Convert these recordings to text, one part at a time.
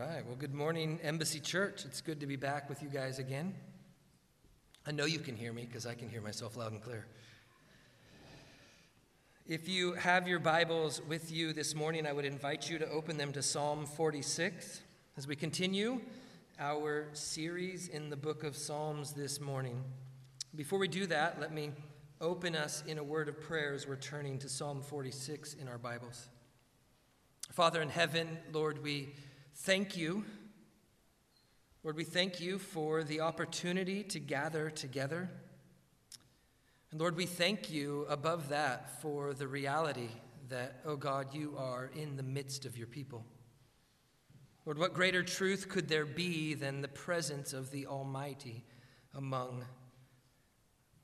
right. Well, good morning, Embassy Church. It's good to be back with you guys again. I know you can hear me because I can hear myself loud and clear. If you have your Bibles with you this morning, I would invite you to open them to Psalm 46 as we continue our series in the book of Psalms this morning. Before we do that, let me open us in a word of prayer as we're turning to Psalm 46 in our Bibles. Father in heaven, Lord, we thank you. Lord, we thank you for the opportunity to gather together. And Lord, we thank you above that for the reality that, oh God, you are in the midst of your people. Lord, what greater truth could there be than the presence of the Almighty among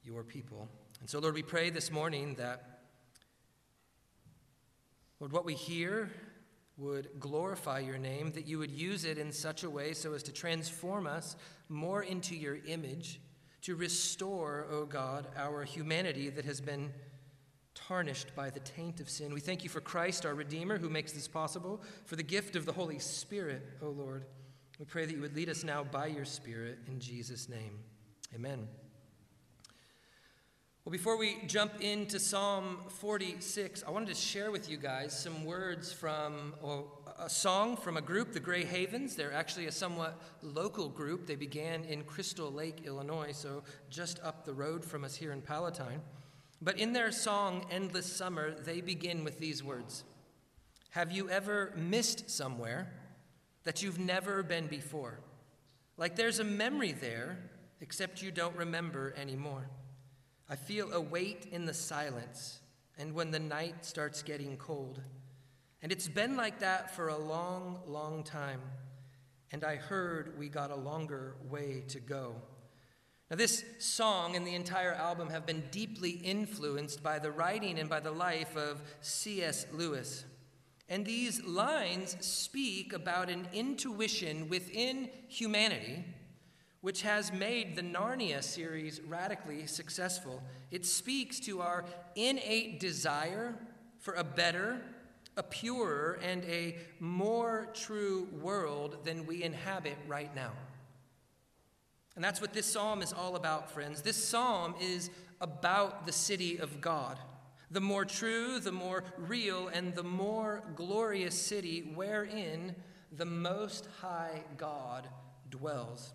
your people? And so, Lord, we pray this morning that, Lord, what we hear would glorify your name, that you would use it in such a way so as to transform us more into your image, to restore, O oh God, our humanity that has been tarnished by the taint of sin. We thank you for Christ, our Redeemer, who makes this possible, for the gift of the Holy Spirit, O oh Lord. We pray that you would lead us now by your Spirit in Jesus' name. Amen. Well, before we jump into Psalm 46, I wanted to share with you guys some words from a song from a group, the Gray Havens. They're actually a somewhat local group. They began in Crystal Lake, Illinois, so just up the road from us here in Palatine. But in their song, Endless Summer, they begin with these words Have you ever missed somewhere that you've never been before? Like there's a memory there, except you don't remember anymore. I feel a weight in the silence and when the night starts getting cold. And it's been like that for a long, long time. And I heard we got a longer way to go. Now, this song and the entire album have been deeply influenced by the writing and by the life of C.S. Lewis. And these lines speak about an intuition within humanity which has made the Narnia series radically successful. It speaks to our innate desire for a better, a purer, and a more true world than we inhabit right now. And that's what this psalm is all about, friends. This psalm is about the city of God, the more true, the more real, and the more glorious city wherein the Most High God dwells.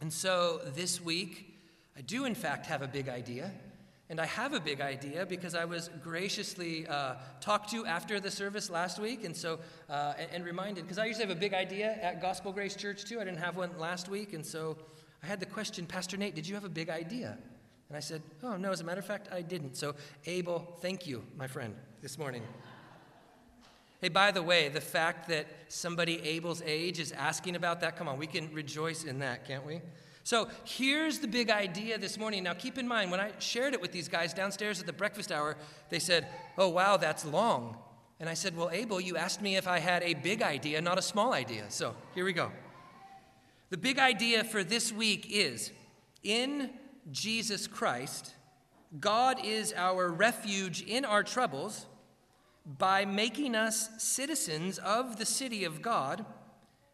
And so this week, I do in fact have a big idea. And I have a big idea because I was graciously uh, talked to after the service last week, and so uh, and, and, reminded because I usually have a big idea at Gospel Grace Church too. I didn't have one last week, and so I had the question, Pastor Nate, did you have a big idea? And I said, Oh no, as a matter of fact, I didn't. So Abel, thank you, my friend, this morning. Hey, by the way, the fact that somebody Abel's age is asking about that, come on, we can rejoice in that, can't we? So here's the big idea this morning. Now, keep in mind, when I shared it with these guys downstairs at the breakfast hour, they said, Oh, wow, that's long. And I said, Well, Abel, you asked me if I had a big idea, not a small idea. So here we go. The big idea for this week is in Jesus Christ, God is our refuge in our troubles by making us citizens of the city of God,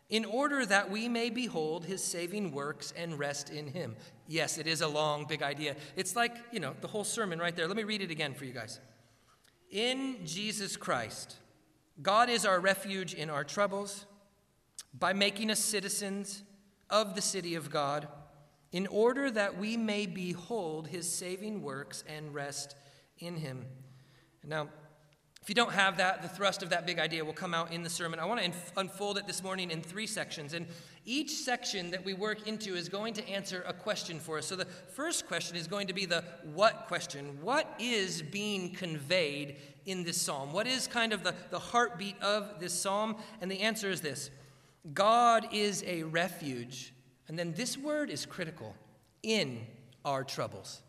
in order that we may behold his saving works and rest in him. Yes, it is a long, big idea. It's like, you know, the whole sermon right there. Let me read it again for you guys. In Jesus Christ, God is our refuge in our troubles by making us citizens of the city of God, in order that we may behold his saving works and rest in him. Now, if you don't have that, the thrust of that big idea will come out in the sermon. I want to inf- unfold it this morning in three sections. And each section that we work into is going to answer a question for us. So the first question is going to be the what question. What is being conveyed in this psalm? What is kind of the, the heartbeat of this psalm? And the answer is this God is a refuge. And then this word is critical in our troubles.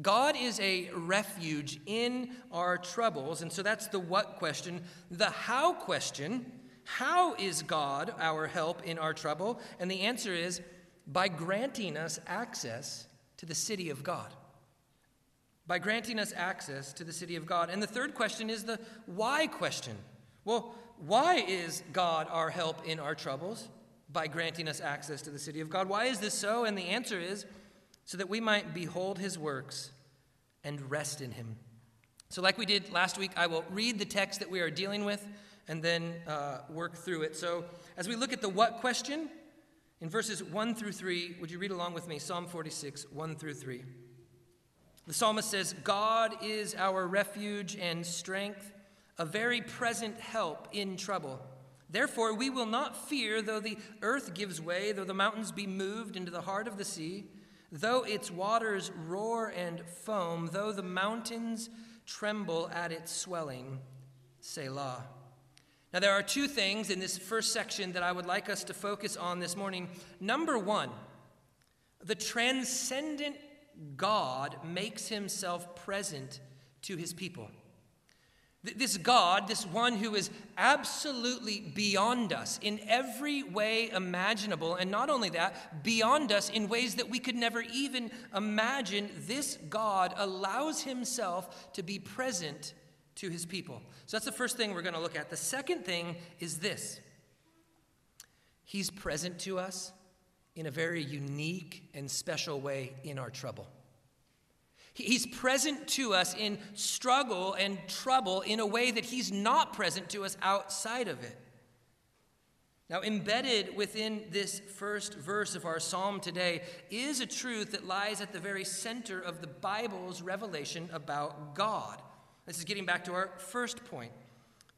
God is a refuge in our troubles. And so that's the what question. The how question how is God our help in our trouble? And the answer is by granting us access to the city of God. By granting us access to the city of God. And the third question is the why question. Well, why is God our help in our troubles? By granting us access to the city of God. Why is this so? And the answer is so that we might behold his works and rest in him. So, like we did last week, I will read the text that we are dealing with and then uh, work through it. So, as we look at the what question, in verses 1 through 3, would you read along with me? Psalm 46, 1 through 3. The psalmist says, God is our refuge and strength, a very present help in trouble. Therefore, we will not fear though the earth gives way, though the mountains be moved into the heart of the sea, though its waters roar and foam, though the mountains tremble at its swelling. Selah. Now, there are two things in this first section that I would like us to focus on this morning. Number one, the transcendent God makes himself present to his people. This God, this one who is absolutely beyond us in every way imaginable, and not only that, beyond us in ways that we could never even imagine, this God allows himself to be present to his people. So that's the first thing we're going to look at. The second thing is this He's present to us in a very unique and special way in our trouble. He's present to us in struggle and trouble in a way that He's not present to us outside of it. Now, embedded within this first verse of our psalm today is a truth that lies at the very center of the Bible's revelation about God. This is getting back to our first point.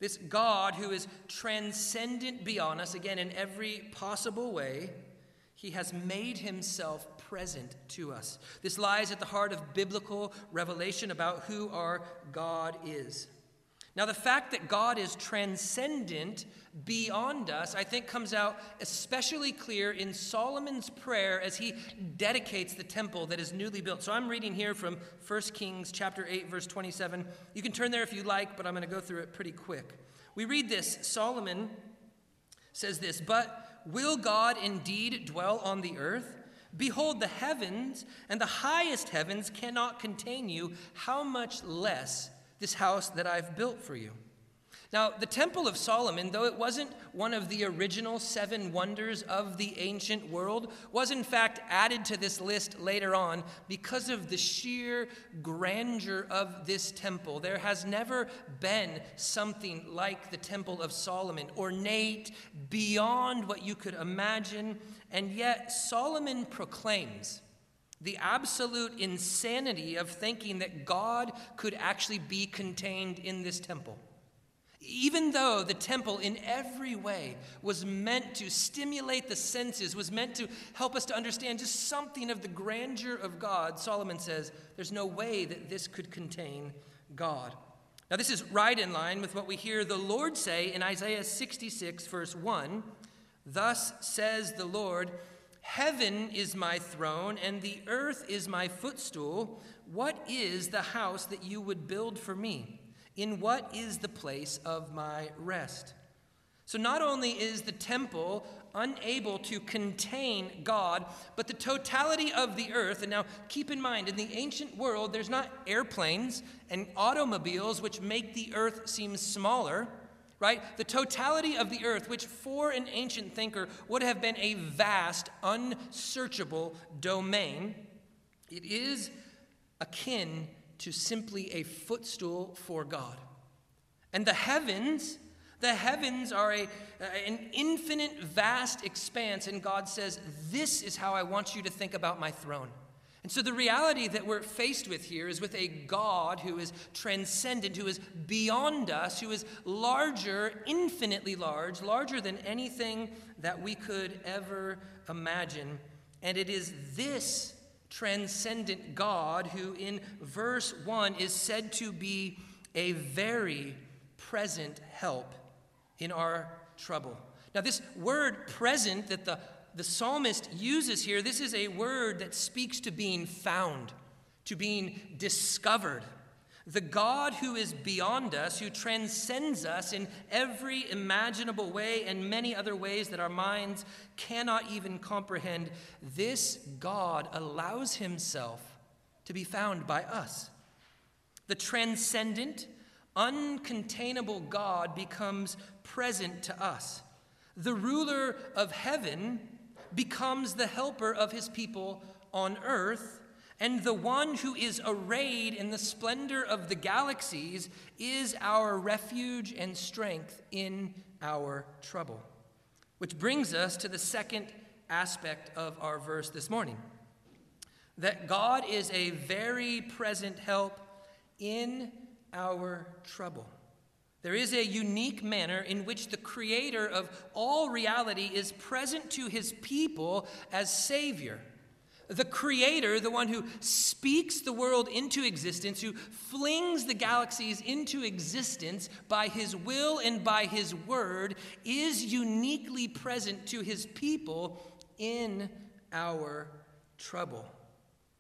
This God who is transcendent beyond us, again, in every possible way, he has made himself present to us. This lies at the heart of biblical revelation about who our God is. Now, the fact that God is transcendent beyond us, I think, comes out especially clear in Solomon's prayer as he dedicates the temple that is newly built. So I'm reading here from 1 Kings chapter 8, verse 27. You can turn there if you like, but I'm going to go through it pretty quick. We read this Solomon says this, But will God indeed dwell on the earth? Behold, the heavens and the highest heavens cannot contain you. How much less this house that I've built for you. Now, the Temple of Solomon, though it wasn't one of the original seven wonders of the ancient world, was in fact added to this list later on because of the sheer grandeur of this temple. There has never been something like the Temple of Solomon, ornate beyond what you could imagine, and yet Solomon proclaims the absolute insanity of thinking that God could actually be contained in this temple. Even though the temple, in every way, was meant to stimulate the senses, was meant to help us to understand just something of the grandeur of God, Solomon says there's no way that this could contain God. Now, this is right in line with what we hear the Lord say in Isaiah 66, verse 1. Thus says the Lord, Heaven is my throne, and the earth is my footstool. What is the house that you would build for me? In what is the place of my rest? So, not only is the temple unable to contain God, but the totality of the earth, and now keep in mind, in the ancient world, there's not airplanes and automobiles which make the earth seem smaller right? The totality of the earth, which for an ancient thinker would have been a vast, unsearchable domain, it is akin to simply a footstool for God. And the heavens, the heavens are a, an infinite, vast expanse, and God says, This is how I want you to think about my throne. And so the reality that we're faced with here is with a God who is transcendent, who is beyond us, who is larger, infinitely large, larger than anything that we could ever imagine. And it is this transcendent God who, in verse 1, is said to be a very present help in our trouble. Now, this word present that the the psalmist uses here, this is a word that speaks to being found, to being discovered. The God who is beyond us, who transcends us in every imaginable way and many other ways that our minds cannot even comprehend, this God allows himself to be found by us. The transcendent, uncontainable God becomes present to us. The ruler of heaven becomes the helper of his people on earth, and the one who is arrayed in the splendor of the galaxies is our refuge and strength in our trouble. Which brings us to the second aspect of our verse this morning that God is a very present help in our trouble. There is a unique manner in which the creator of all reality is present to his people as Savior. The creator, the one who speaks the world into existence, who flings the galaxies into existence by his will and by his word, is uniquely present to his people in our trouble.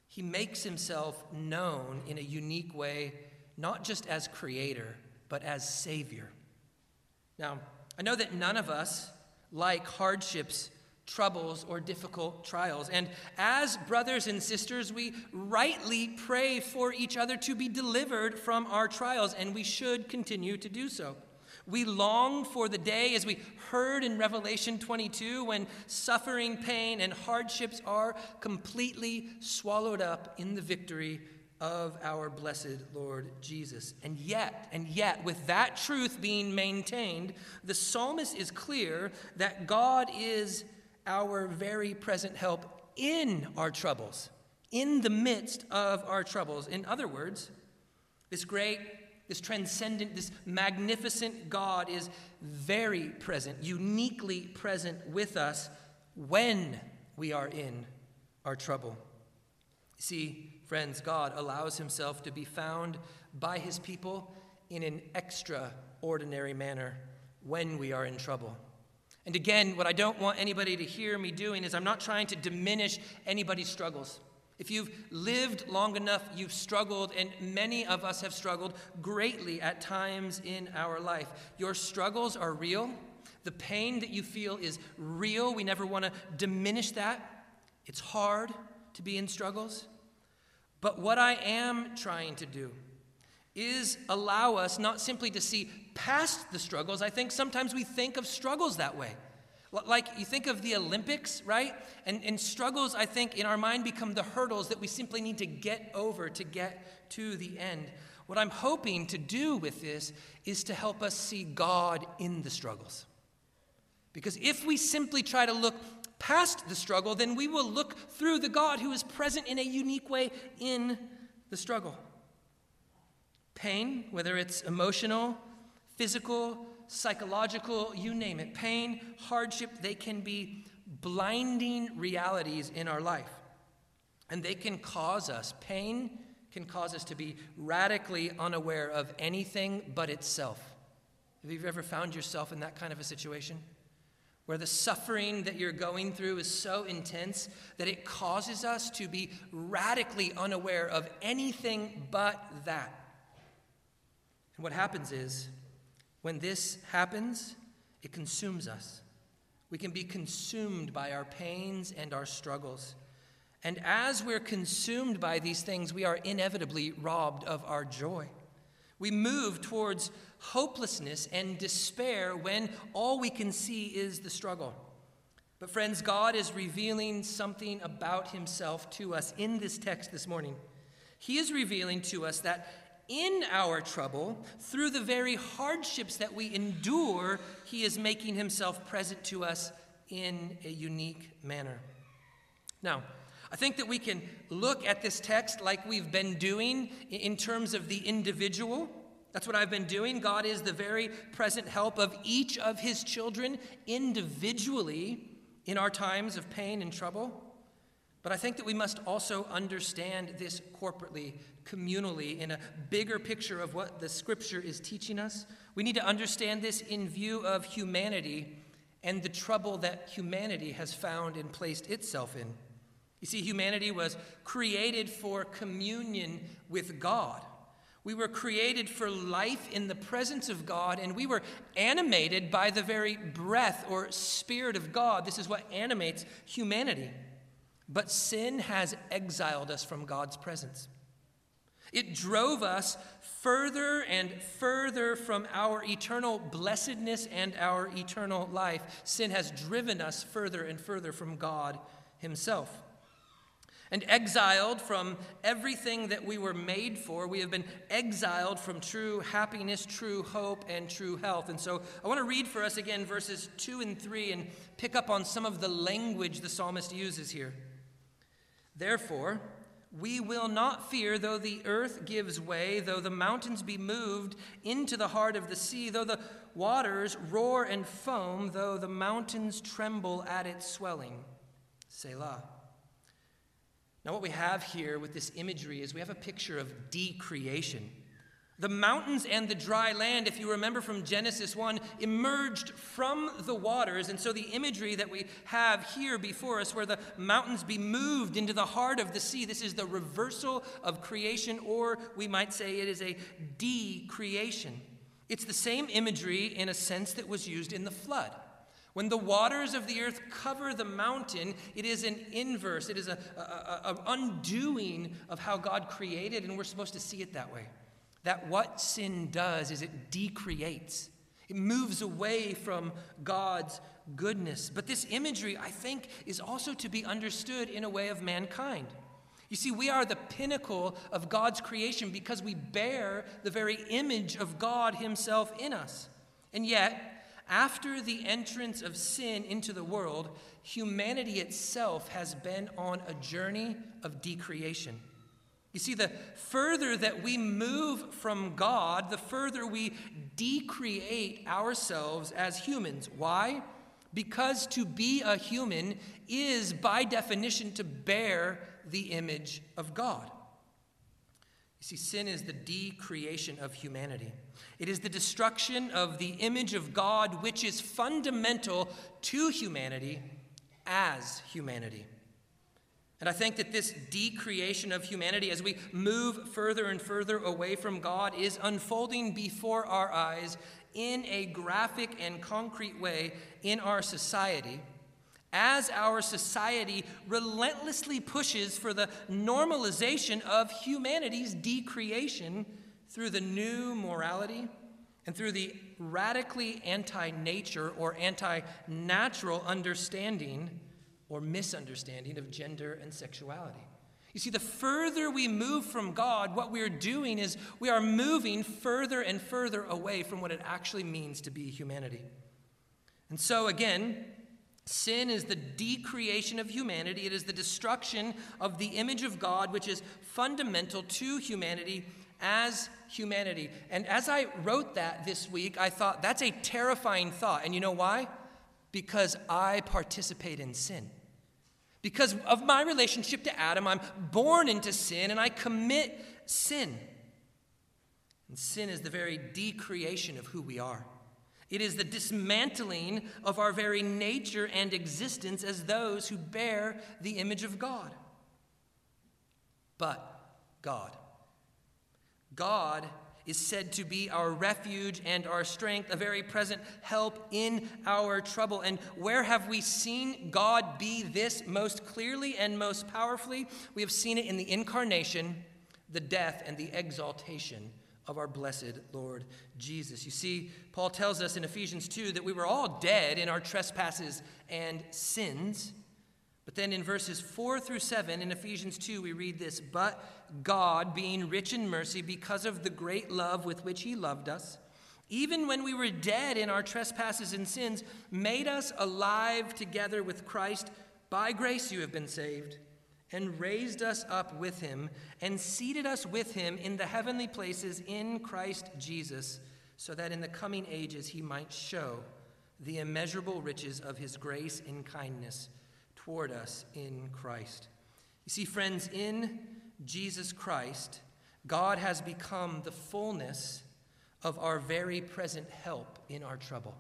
He makes himself known in a unique way, not just as creator but as Savior. Now, I know that none of us like hardships, troubles, or difficult trials. And as brothers and sisters, we rightly pray for each other to be delivered from our trials, and we should continue to do so. We long for the day, as we heard in Revelation 22, when suffering, pain, and hardships are completely swallowed up in the victory of our blessed Lord Jesus. And yet, and yet, with that truth being maintained, the psalmist is clear that God is our very present help in our troubles, in the midst of our troubles. In other words, this great, this transcendent, this magnificent God is very present, uniquely present with us when we are in our trouble. See, Friends, God allows himself to be found by his people in an extraordinary manner when we are in trouble. And again, what I don't want anybody to hear me doing is I'm not trying to diminish anybody's struggles. If you've lived long enough, you've struggled, and many of us have struggled greatly at times in our life. Your struggles are real. The pain that you feel is real. We never want to diminish that. It's hard to be in struggles. But what I am trying to do is allow us not simply to see past the struggles. I think sometimes we think of struggles that way. Like you think of the Olympics, right? And, and struggles, I think, in our mind become the hurdles that we simply need to get over to get to the end. What I'm hoping to do with this is to help us see God in the struggles. Because if we simply try to look past the struggle, then we will look through the God who is present in a unique way in the struggle. Pain, whether it's emotional, physical, psychological, you name it, pain, hardship, they can be blinding realities in our life. And they can cause us, pain can cause us to be radically unaware of anything but itself. Have you ever found yourself in that kind of a situation? where the suffering that you're going through is so intense that it causes us to be radically unaware of anything but that. And what happens is, when this happens, it consumes us. We can be consumed by our pains and our struggles. And as we're consumed by these things, we are inevitably robbed of our joy. We move towards hopelessness and despair when all we can see is the struggle. But, friends, God is revealing something about Himself to us in this text this morning. He is revealing to us that in our trouble, through the very hardships that we endure, He is making Himself present to us in a unique manner. Now, I think that we can look at this text like we've been doing in terms of the individual. That's what I've been doing. God is the very present help of each of his children individually in our times of pain and trouble. But I think that we must also understand this corporately, communally, in a bigger picture of what the scripture is teaching us. We need to understand this in view of humanity and the trouble that humanity has found and placed itself in. You see, humanity was created for communion with God. We were created for life in the presence of God, and we were animated by the very breath or spirit of God. This is what animates humanity. But sin has exiled us from God's presence. It drove us further and further from our eternal blessedness and our eternal life. Sin has driven us further and further from God Himself. And exiled from everything that we were made for, we have been exiled from true happiness, true hope, and true health. And so I want to read for us again verses 2 and 3 and pick up on some of the language the psalmist uses here. Therefore, we will not fear, though the earth gives way, though the mountains be moved into the heart of the sea, though the waters roar and foam, though the mountains tremble at its swelling. Selah. Now, what we have here with this imagery is we have a picture of decreation. The mountains and the dry land, if you remember from Genesis 1, emerged from the waters. And so the imagery that we have here before us, where the mountains be moved into the heart of the sea, this is the reversal of creation, or we might say it is a de creation. It's the same imagery in a sense that was used in the flood. When the waters of the earth cover the mountain, it is an inverse, it is an undoing of how God created, and we're supposed to see it that way. That what sin does is it decreates, it moves away from God's goodness. But this imagery, I think, is also to be understood in a way of mankind. You see, we are the pinnacle of God's creation because we bear the very image of God Himself in us. And yet, after the entrance of sin into the world, humanity itself has been on a journey of decreation. You see, the further that we move from God, the further we decreate ourselves as humans. Why? Because to be a human is, by definition, to bear the image of God. You see, sin is the decreation of humanity. It is the destruction of the image of God, which is fundamental to humanity as humanity. And I think that this decreation of humanity, as we move further and further away from God, is unfolding before our eyes in a graphic and concrete way in our society. As our society relentlessly pushes for the normalization of humanity's decreation through the new morality and through the radically anti nature or anti natural understanding or misunderstanding of gender and sexuality. You see, the further we move from God, what we're doing is we are moving further and further away from what it actually means to be humanity. And so, again, sin is the decreation of humanity, it is the destruction of the image of God, which is fundamental to humanity as humanity. And as I wrote that this week, I thought that's a terrifying thought. And you know why? Because I participate in sin. Because of my relationship to Adam, I'm born into sin and I commit sin. And sin is the very decreation of who we are. It is the dismantling of our very nature and existence as those who bear the image of God. But God. God is said to be our refuge and our strength, a very present help in our trouble. And where have we seen God be this most clearly and most powerfully? We have seen it in the incarnation, the death, and the exaltation of our blessed Lord Jesus. You see, Paul tells us in Ephesians 2 that we were all dead in our trespasses and sins. But then in verses 4 through 7 in Ephesians 2, we read this But God, being rich in mercy, because of the great love with which He loved us, even when we were dead in our trespasses and sins, made us alive together with Christ. By grace you have been saved, and raised us up with Him, and seated us with Him in the heavenly places in Christ Jesus, so that in the coming ages He might show the immeasurable riches of His grace and kindness toward us in Christ. You see, friends, in Jesus Christ, God has become the fullness of our very present help in our trouble.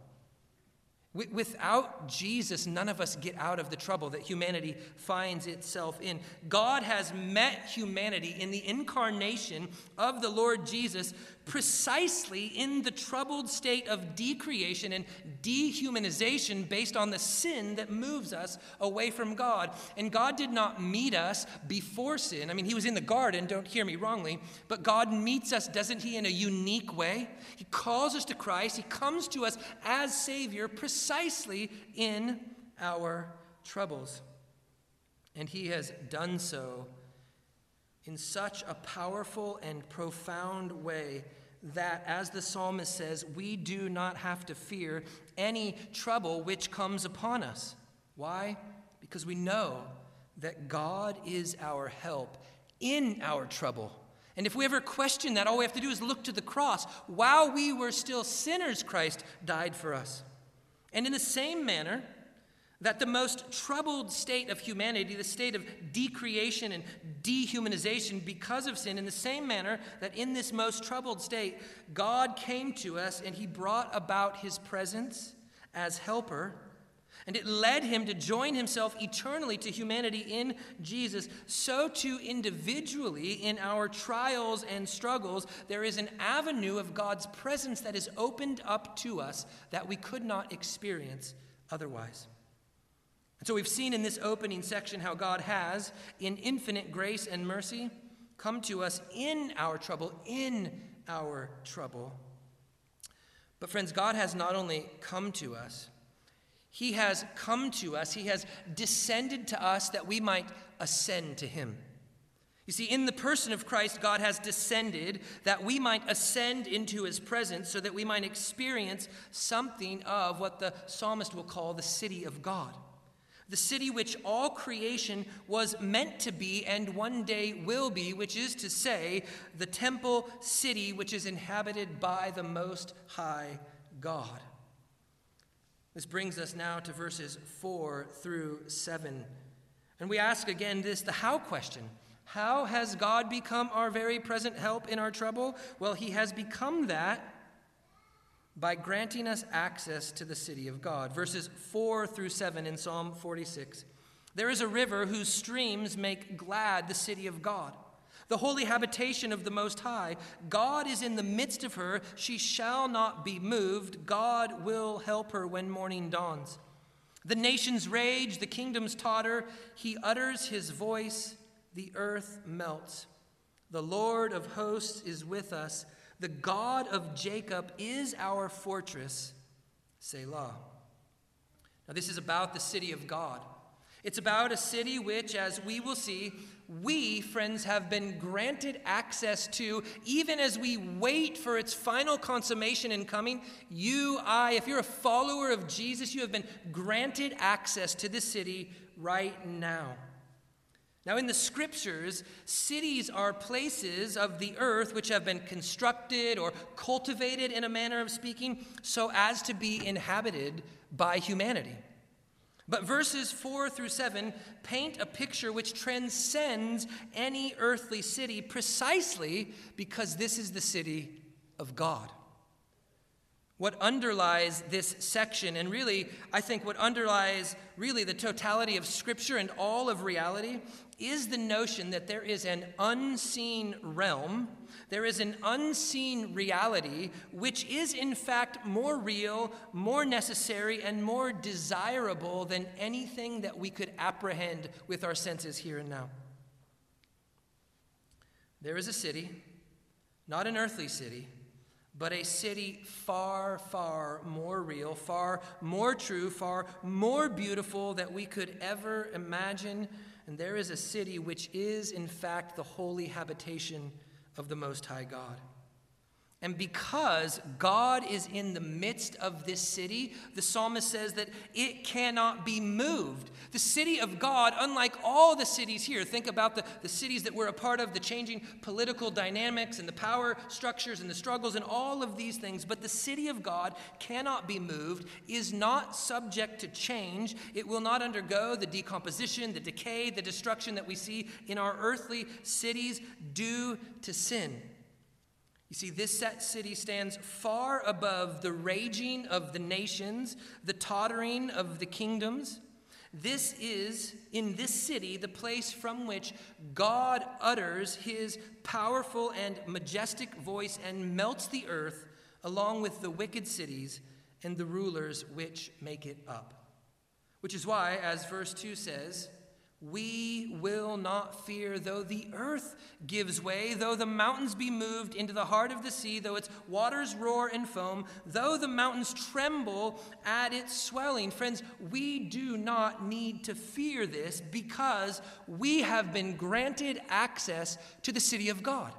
Without Jesus, none of us get out of the trouble that humanity finds itself in. God has met humanity in the incarnation of the Lord Jesus precisely in the troubled state of decreation and dehumanization based on the sin that moves us away from God. And God did not meet us before sin. I mean, He was in the garden, don't hear me wrongly, but God meets us, doesn't He, in a unique way? He calls us to Christ, He comes to us as Savior precisely in our troubles. And He has done so in such a powerful and profound way that, as the psalmist says, we do not have to fear any trouble which comes upon us. Why? Because we know that God is our help in our trouble. And if we ever question that, all we have to do is look to the cross. While we were still sinners, Christ died for us. And in the same manner, that the most troubled state of humanity, the state of decreation and dehumanization because of sin, in the same manner that in this most troubled state, God came to us and he brought about his presence as helper. And it led him to join himself eternally to humanity in Jesus. So, too, individually, in our trials and struggles, there is an avenue of God's presence that is opened up to us that we could not experience otherwise. And so we've seen in this opening section how God has, in infinite grace and mercy, come to us in our trouble, in our trouble. But, friends, God has not only come to us, He has come to us, He has descended to us that we might ascend to Him. You see, in the person of Christ, God has descended that we might ascend into His presence so that we might experience something of what the psalmist will call the city of God the city which all creation was meant to be and one day will be, which is to say, the temple city which is inhabited by the Most High God. This brings us now to verses 4 through 7. And we ask again this the how question. How has God become our very present help in our trouble? Well, he has become that by granting us access to the city of God. Verses 4 through 7 in Psalm 46. There is a river whose streams make glad the city of God, the holy habitation of the Most High. God is in the midst of her. She shall not be moved. God will help her when morning dawns. The nations rage, the kingdoms totter. He utters his voice, the earth melts. The Lord of hosts is with us. The God of Jacob is our fortress, Selah. Now, this is about the city of God. It's about a city which, as we will see, we, friends, have been granted access to, even as we wait for its final consummation and coming. You, I, if you're a follower of Jesus, you have been granted access to this city right now. Now, in the scriptures, cities are places of the earth which have been constructed or cultivated in a manner of speaking so as to be inhabited by humanity. But verses 4 through 7 paint a picture which transcends any earthly city precisely because this is the city of God. What underlies this section, and really, I think what underlies really the totality of Scripture and all of reality, is the notion that there is an unseen realm, there is an unseen reality, which is in fact more real, more necessary, and more desirable than anything that we could apprehend with our senses here and now. There is a city, not an earthly city, but a city far, far more real, far more true, far more beautiful that we could ever imagine and there is a city which is, in fact, the holy habitation of the Most High God. And because God is in the midst of this city, the psalmist says that it cannot be moved. The city of God, unlike all the cities here, think about the, the cities that we're a part of, the changing political dynamics and the power structures and the struggles and all of these things, but the city of God cannot be moved, is not subject to change. It will not undergo the decomposition, the decay, the destruction that we see in our earthly cities due to sin. You see, this set city stands far above the raging of the nations, the tottering of the kingdoms. This is, in this city, the place from which God utters his powerful and majestic voice and melts the earth along with the wicked cities and the rulers which make it up. Which is why, as verse 2 says, we will not fear, though the earth gives way, though the mountains be moved into the heart of the sea, though its waters roar and foam, though the mountains tremble at its swelling. Friends, we do not need to fear this because we have been granted access to the city of God.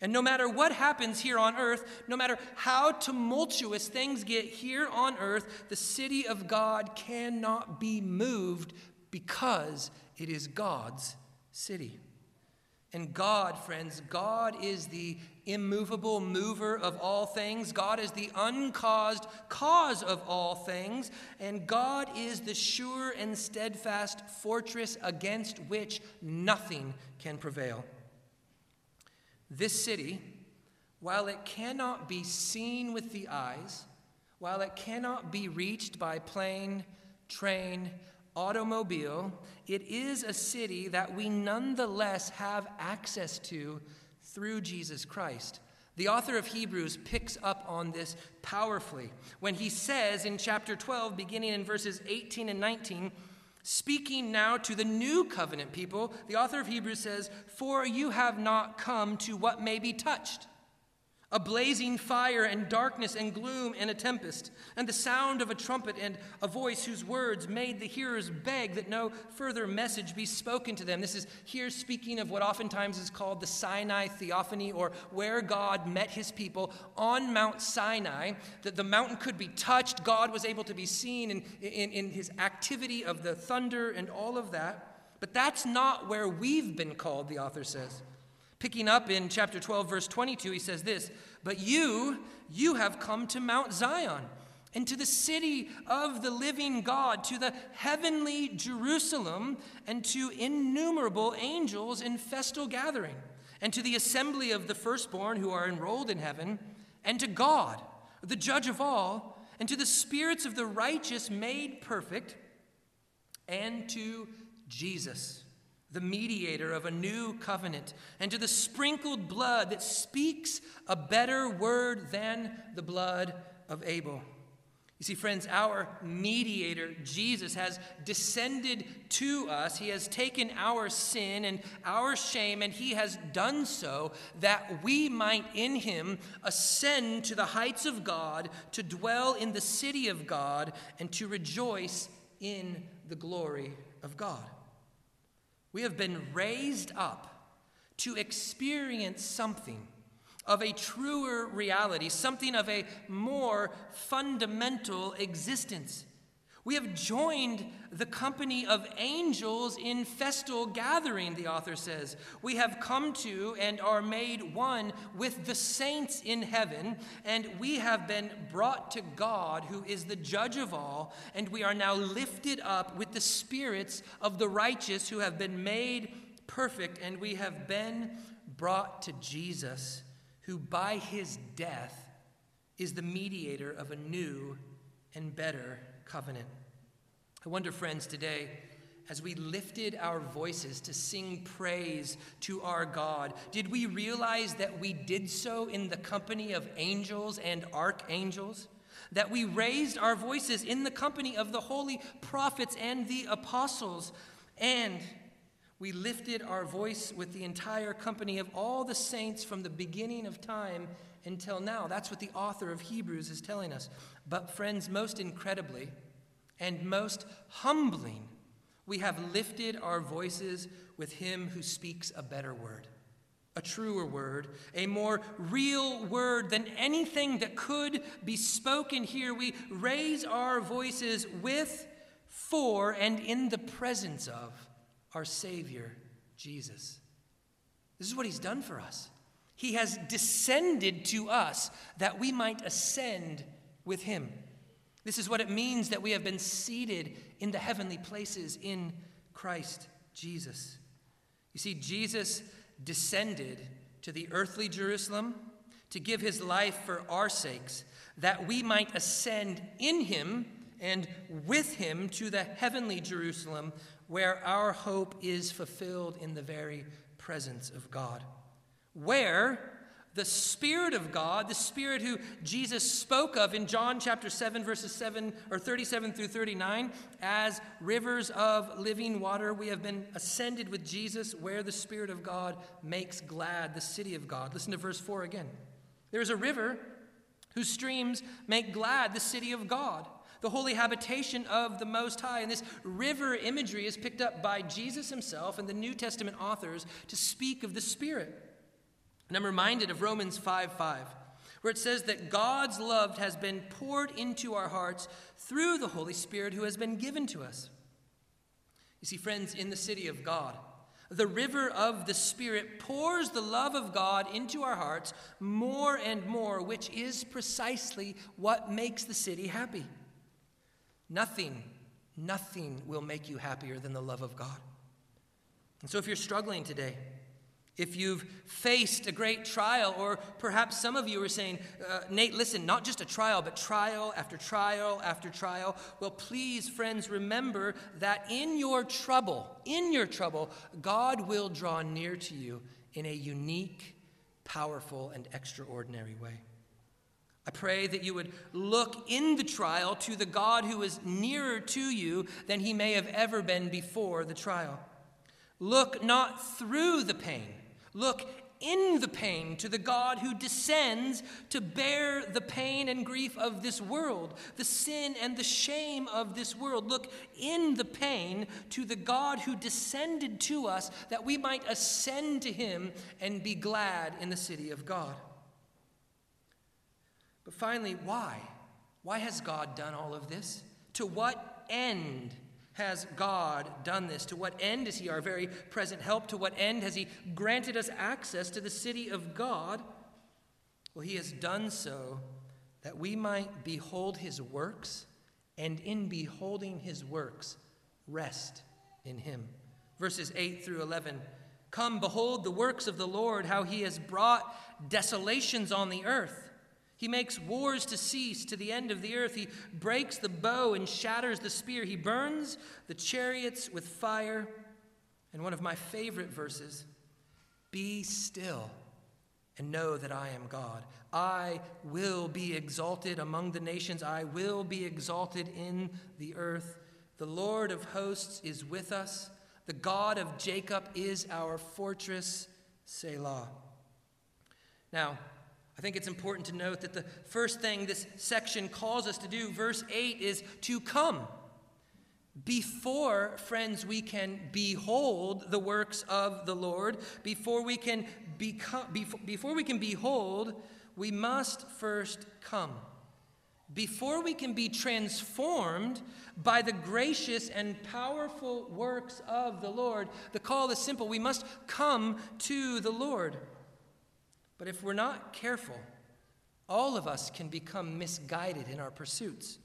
And no matter what happens here on earth, no matter how tumultuous things get here on earth, the city of God cannot be moved because it is God's city. And God, friends, God is the immovable mover of all things. God is the uncaused cause of all things. And God is the sure and steadfast fortress against which nothing can prevail. This city, while it cannot be seen with the eyes, while it cannot be reached by plane, train, automobile, it is a city that we nonetheless have access to through Jesus Christ. The author of Hebrews picks up on this powerfully when he says in chapter 12, beginning in verses 18 and 19, speaking now to the new covenant people, the author of Hebrews says, For you have not come to what may be touched a blazing fire and darkness and gloom and a tempest, and the sound of a trumpet and a voice whose words made the hearers beg that no further message be spoken to them. This is here speaking of what oftentimes is called the Sinai theophany, or where God met his people on Mount Sinai, that the mountain could be touched, God was able to be seen in, in, in his activity of the thunder and all of that. But that's not where we've been called, the author says. Picking up in chapter 12, verse 22, he says this But you, you have come to Mount Zion and to the city of the living God, to the heavenly Jerusalem, and to innumerable angels in festal gathering, and to the assembly of the firstborn who are enrolled in heaven, and to God, the judge of all, and to the spirits of the righteous made perfect, and to Jesus the mediator of a new covenant, and to the sprinkled blood that speaks a better word than the blood of Abel. You see, friends, our mediator, Jesus, has descended to us. He has taken our sin and our shame, and he has done so that we might in him ascend to the heights of God, to dwell in the city of God, and to rejoice in the glory of God. We have been raised up to experience something of a truer reality, something of a more fundamental existence. We have joined the company of angels in festal gathering, the author says. We have come to and are made one with the saints in heaven, and we have been brought to God, who is the judge of all, and we are now lifted up with the spirits of the righteous who have been made perfect, and we have been brought to Jesus, who by his death is the mediator of a new and better covenant. I wonder, friends, today, as we lifted our voices to sing praise to our God, did we realize that we did so in the company of angels and archangels? That we raised our voices in the company of the holy prophets and the apostles, and we lifted our voice with the entire company of all the saints from the beginning of time until now. That's what the author of Hebrews is telling us. But, friends, most incredibly, and most humbling, we have lifted our voices with him who speaks a better word, a truer word, a more real word than anything that could be spoken here. We raise our voices with, for, and in the presence of our Savior, Jesus. This is what he's done for us. He has descended to us that we might ascend with him. This is what it means that we have been seated in the heavenly places in Christ Jesus. You see, Jesus descended to the earthly Jerusalem, to give his life for our sakes, that we might ascend in him and with him to the heavenly Jerusalem, where our hope is fulfilled in the very presence of God. Where the Spirit of God, the Spirit who Jesus spoke of in John chapter 7, verses 7 or 37 through 39, as rivers of living water. We have been ascended with Jesus where the Spirit of God makes glad the city of God. Listen to verse 4 again. There is a river whose streams make glad the city of God, the holy habitation of the Most High. And this river imagery is picked up by Jesus himself and the New Testament authors to speak of the Spirit. And I'm reminded of Romans 5 5, where it says that God's love has been poured into our hearts through the Holy Spirit who has been given to us. You see, friends, in the city of God, the river of the Spirit pours the love of God into our hearts more and more, which is precisely what makes the city happy. Nothing, nothing will make you happier than the love of God. And so if you're struggling today, if you've faced a great trial, or perhaps some of you are saying, uh, Nate, listen, not just a trial, but trial after trial after trial. Well, please, friends, remember that in your trouble, in your trouble, God will draw near to you in a unique, powerful, and extraordinary way. I pray that you would look in the trial to the God who is nearer to you than he may have ever been before the trial. Look not through the pain Look in the pain to the God who descends to bear the pain and grief of this world, the sin and the shame of this world. Look in the pain to the God who descended to us that we might ascend to him and be glad in the city of God. But finally, why? Why has God done all of this? To what end has God done this? To what end is He our very present help? To what end has He granted us access to the city of God? Well, He has done so that we might behold His works, and in beholding His works, rest in Him. Verses 8 through 11 Come, behold the works of the Lord, how He has brought desolations on the earth. He makes wars to cease to the end of the earth. He breaks the bow and shatters the spear. He burns the chariots with fire. And one of my favorite verses Be still and know that I am God. I will be exalted among the nations, I will be exalted in the earth. The Lord of hosts is with us, the God of Jacob is our fortress. Selah. Now, I think it's important to note that the first thing this section calls us to do, verse 8, is to come. Before, friends, we can behold the works of the Lord, before we can become, before, before we can behold, we must first come. Before we can be transformed by the gracious and powerful works of the Lord, the call is simple. We must come to the Lord. But if we're not careful, all of us can become misguided in our pursuits.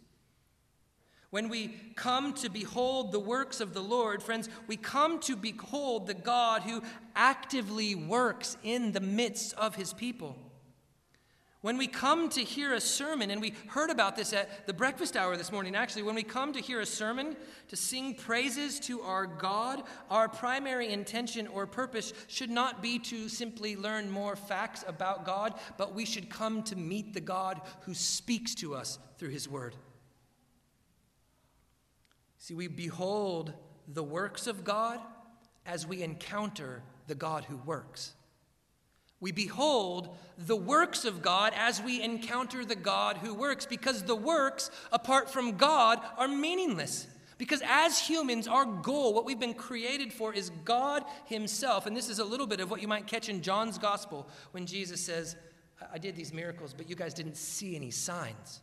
When we come to behold the works of the Lord, friends, we come to behold the God who actively works in the midst of his people. When we come to hear a sermon, and we heard about this at the breakfast hour this morning, actually, when we come to hear a sermon, to sing praises to our God, our primary intention or purpose should not be to simply learn more facts about God, but we should come to meet the God who speaks to us through his word. See, we behold the works of God as we encounter the God who works. We behold the works of God as we encounter the God who works, because the works, apart from God, are meaningless. Because as humans, our goal, what we've been created for, is God Himself. And this is a little bit of what you might catch in John's Gospel when Jesus says, I did these miracles, but you guys didn't see any signs.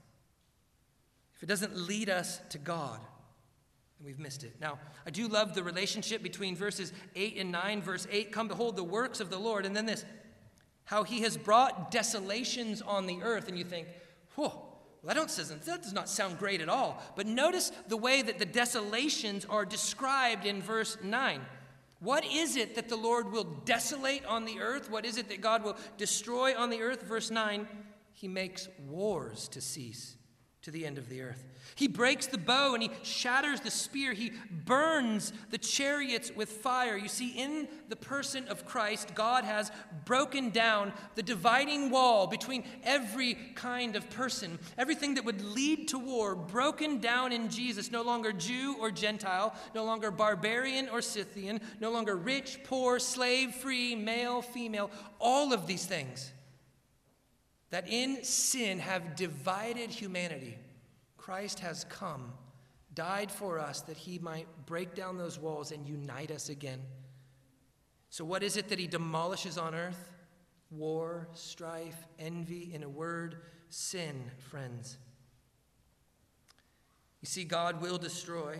If it doesn't lead us to God, we've missed it. Now, I do love the relationship between verses 8 and 9. Verse 8, come behold the works of the Lord. And then this, how he has brought desolations on the earth. And you think, whoa, that, don't, that does not sound great at all. But notice the way that the desolations are described in verse 9. What is it that the Lord will desolate on the earth? What is it that God will destroy on the earth? Verse 9, He makes wars to cease to the end of the earth. He breaks the bow and he shatters the spear. He burns the chariots with fire. You see, in the person of Christ, God has broken down the dividing wall between every kind of person. Everything that would lead to war, broken down in Jesus. No longer Jew or Gentile, no longer barbarian or Scythian, no longer rich, poor, slave, free, male, female. All of these things that in sin have divided humanity, Christ has come, died for us that he might break down those walls and unite us again. So, what is it that he demolishes on earth? War, strife, envy, in a word, sin, friends. You see, God will destroy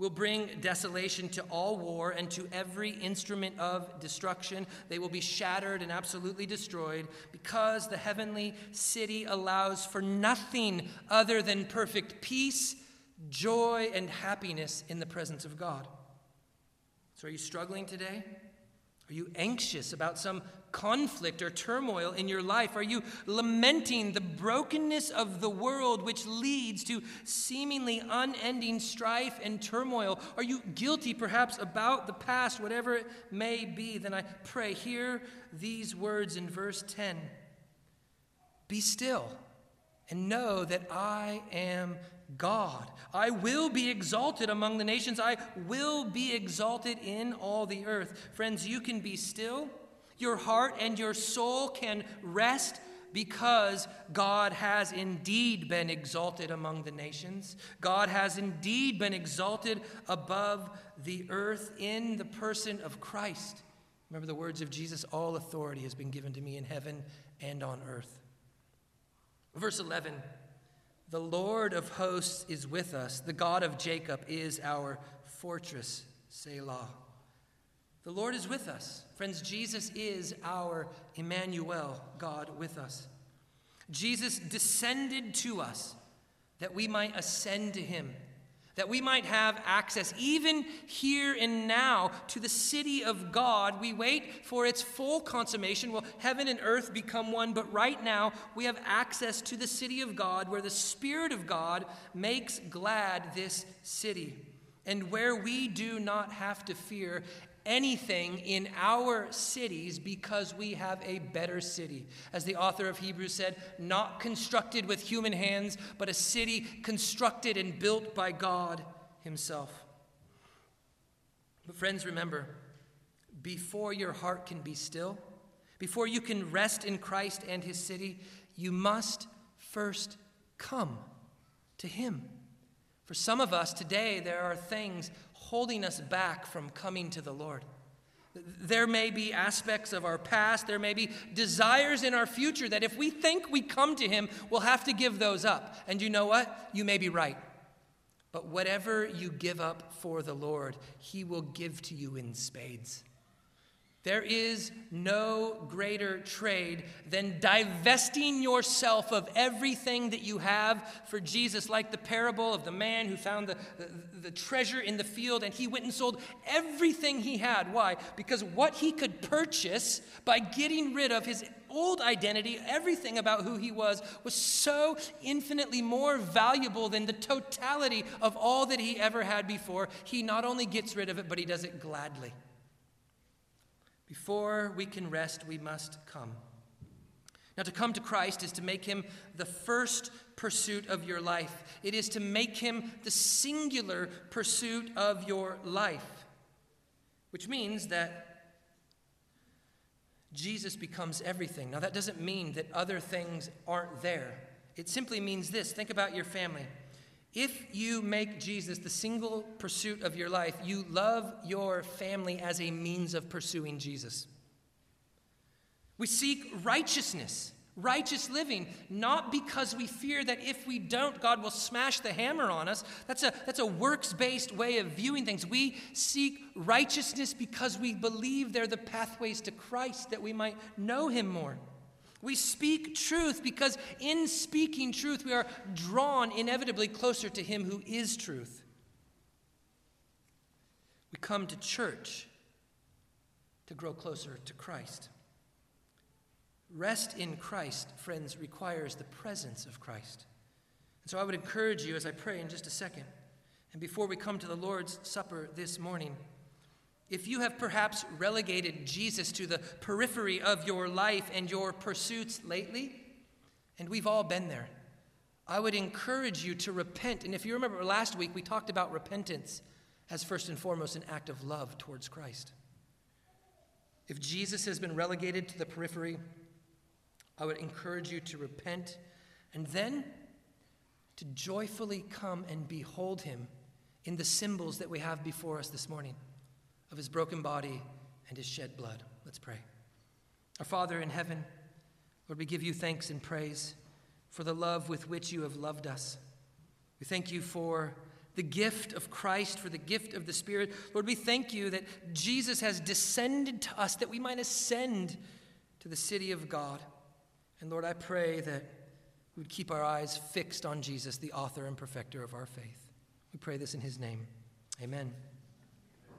will bring desolation to all war and to every instrument of destruction. They will be shattered and absolutely destroyed because the heavenly city allows for nothing other than perfect peace, joy, and happiness in the presence of God. So, are you struggling today? Are you anxious about some conflict or turmoil in your life? Are you lamenting the brokenness of the world which leads to seemingly unending strife and turmoil? Are you guilty perhaps about the past, whatever it may be? Then I pray, hear these words in verse 10 Be still and know that I am God. I will be exalted among the nations. I will be exalted in all the earth. Friends, you can be still. Your heart and your soul can rest because God has indeed been exalted among the nations. God has indeed been exalted above the earth in the person of Christ. Remember the words of Jesus all authority has been given to me in heaven and on earth. Verse 11 the Lord of hosts is with us. The God of Jacob is our fortress. Selah. The Lord is with us. Friends, Jesus is our Emmanuel, God with us. Jesus descended to us that we might ascend to him that we might have access, even here and now, to the city of God. We wait for its full consummation. Will heaven and earth become one? But right now, we have access to the city of God, where the Spirit of God makes glad this city, and where we do not have to fear anything in our cities because we have a better city. As the author of Hebrews said, not constructed with human hands, but a city constructed and built by God Himself. But, friends, remember, before your heart can be still, before you can rest in Christ and His city, you must first come to Him. For some of us today, there are things holding us back from coming to the Lord. There may be aspects of our past, there may be desires in our future that if we think we come to Him, we'll have to give those up. And you know what? You may be right. But whatever you give up for the Lord, He will give to you in spades. There is no greater trade than divesting yourself of everything that you have for Jesus, like the parable of the man who found the, the, the, treasure in the field and he went and sold everything he had. Why? Because what he could purchase by getting rid of his old identity, everything about who he was, was so infinitely more valuable than the totality of all that he ever had before. He not only gets rid of it, but he does it gladly. Before we can rest, we must come. Now, to come to Christ is to make him the first pursuit of your life, it is to make him the singular pursuit of your life, which means that Jesus becomes everything. Now, that doesn't mean that other things aren't there. It simply means this think about your family. If you make Jesus the single pursuit of your life, you love your family as a means of pursuing Jesus. We seek righteousness, righteous living, not because we fear that if we don't, God will smash the hammer on us. That's a, that's a works based way of viewing things. We seek righteousness because we believe they're the pathways to Christ, that we might know Him more. We speak truth because in speaking truth, we are drawn inevitably closer to Him who is truth. We come to church to grow closer to Christ. Rest in Christ, friends, requires the presence of Christ. And so I would encourage you as I pray in just a second, and before we come to the Lord's Supper this morning, if you have perhaps relegated Jesus to the periphery of your life and your pursuits lately, and we've all been there, I would encourage you to repent. And if you remember last week, we talked about repentance as first and foremost an act of love towards Christ. If Jesus has been relegated to the periphery, I would encourage you to repent and then to joyfully come and behold him in the symbols that we have before us this morning of his broken body and his shed blood. Let's pray. Our Father in heaven, Lord, we give you thanks and praise for the love with which you have loved us. We thank you for the gift of Christ, for the gift of the Spirit. Lord, we thank you that Jesus has descended to us that we might ascend to the city of God. And Lord, I pray that we would keep our eyes fixed on Jesus, the author and perfecter of our faith. We pray this in his name. Amen.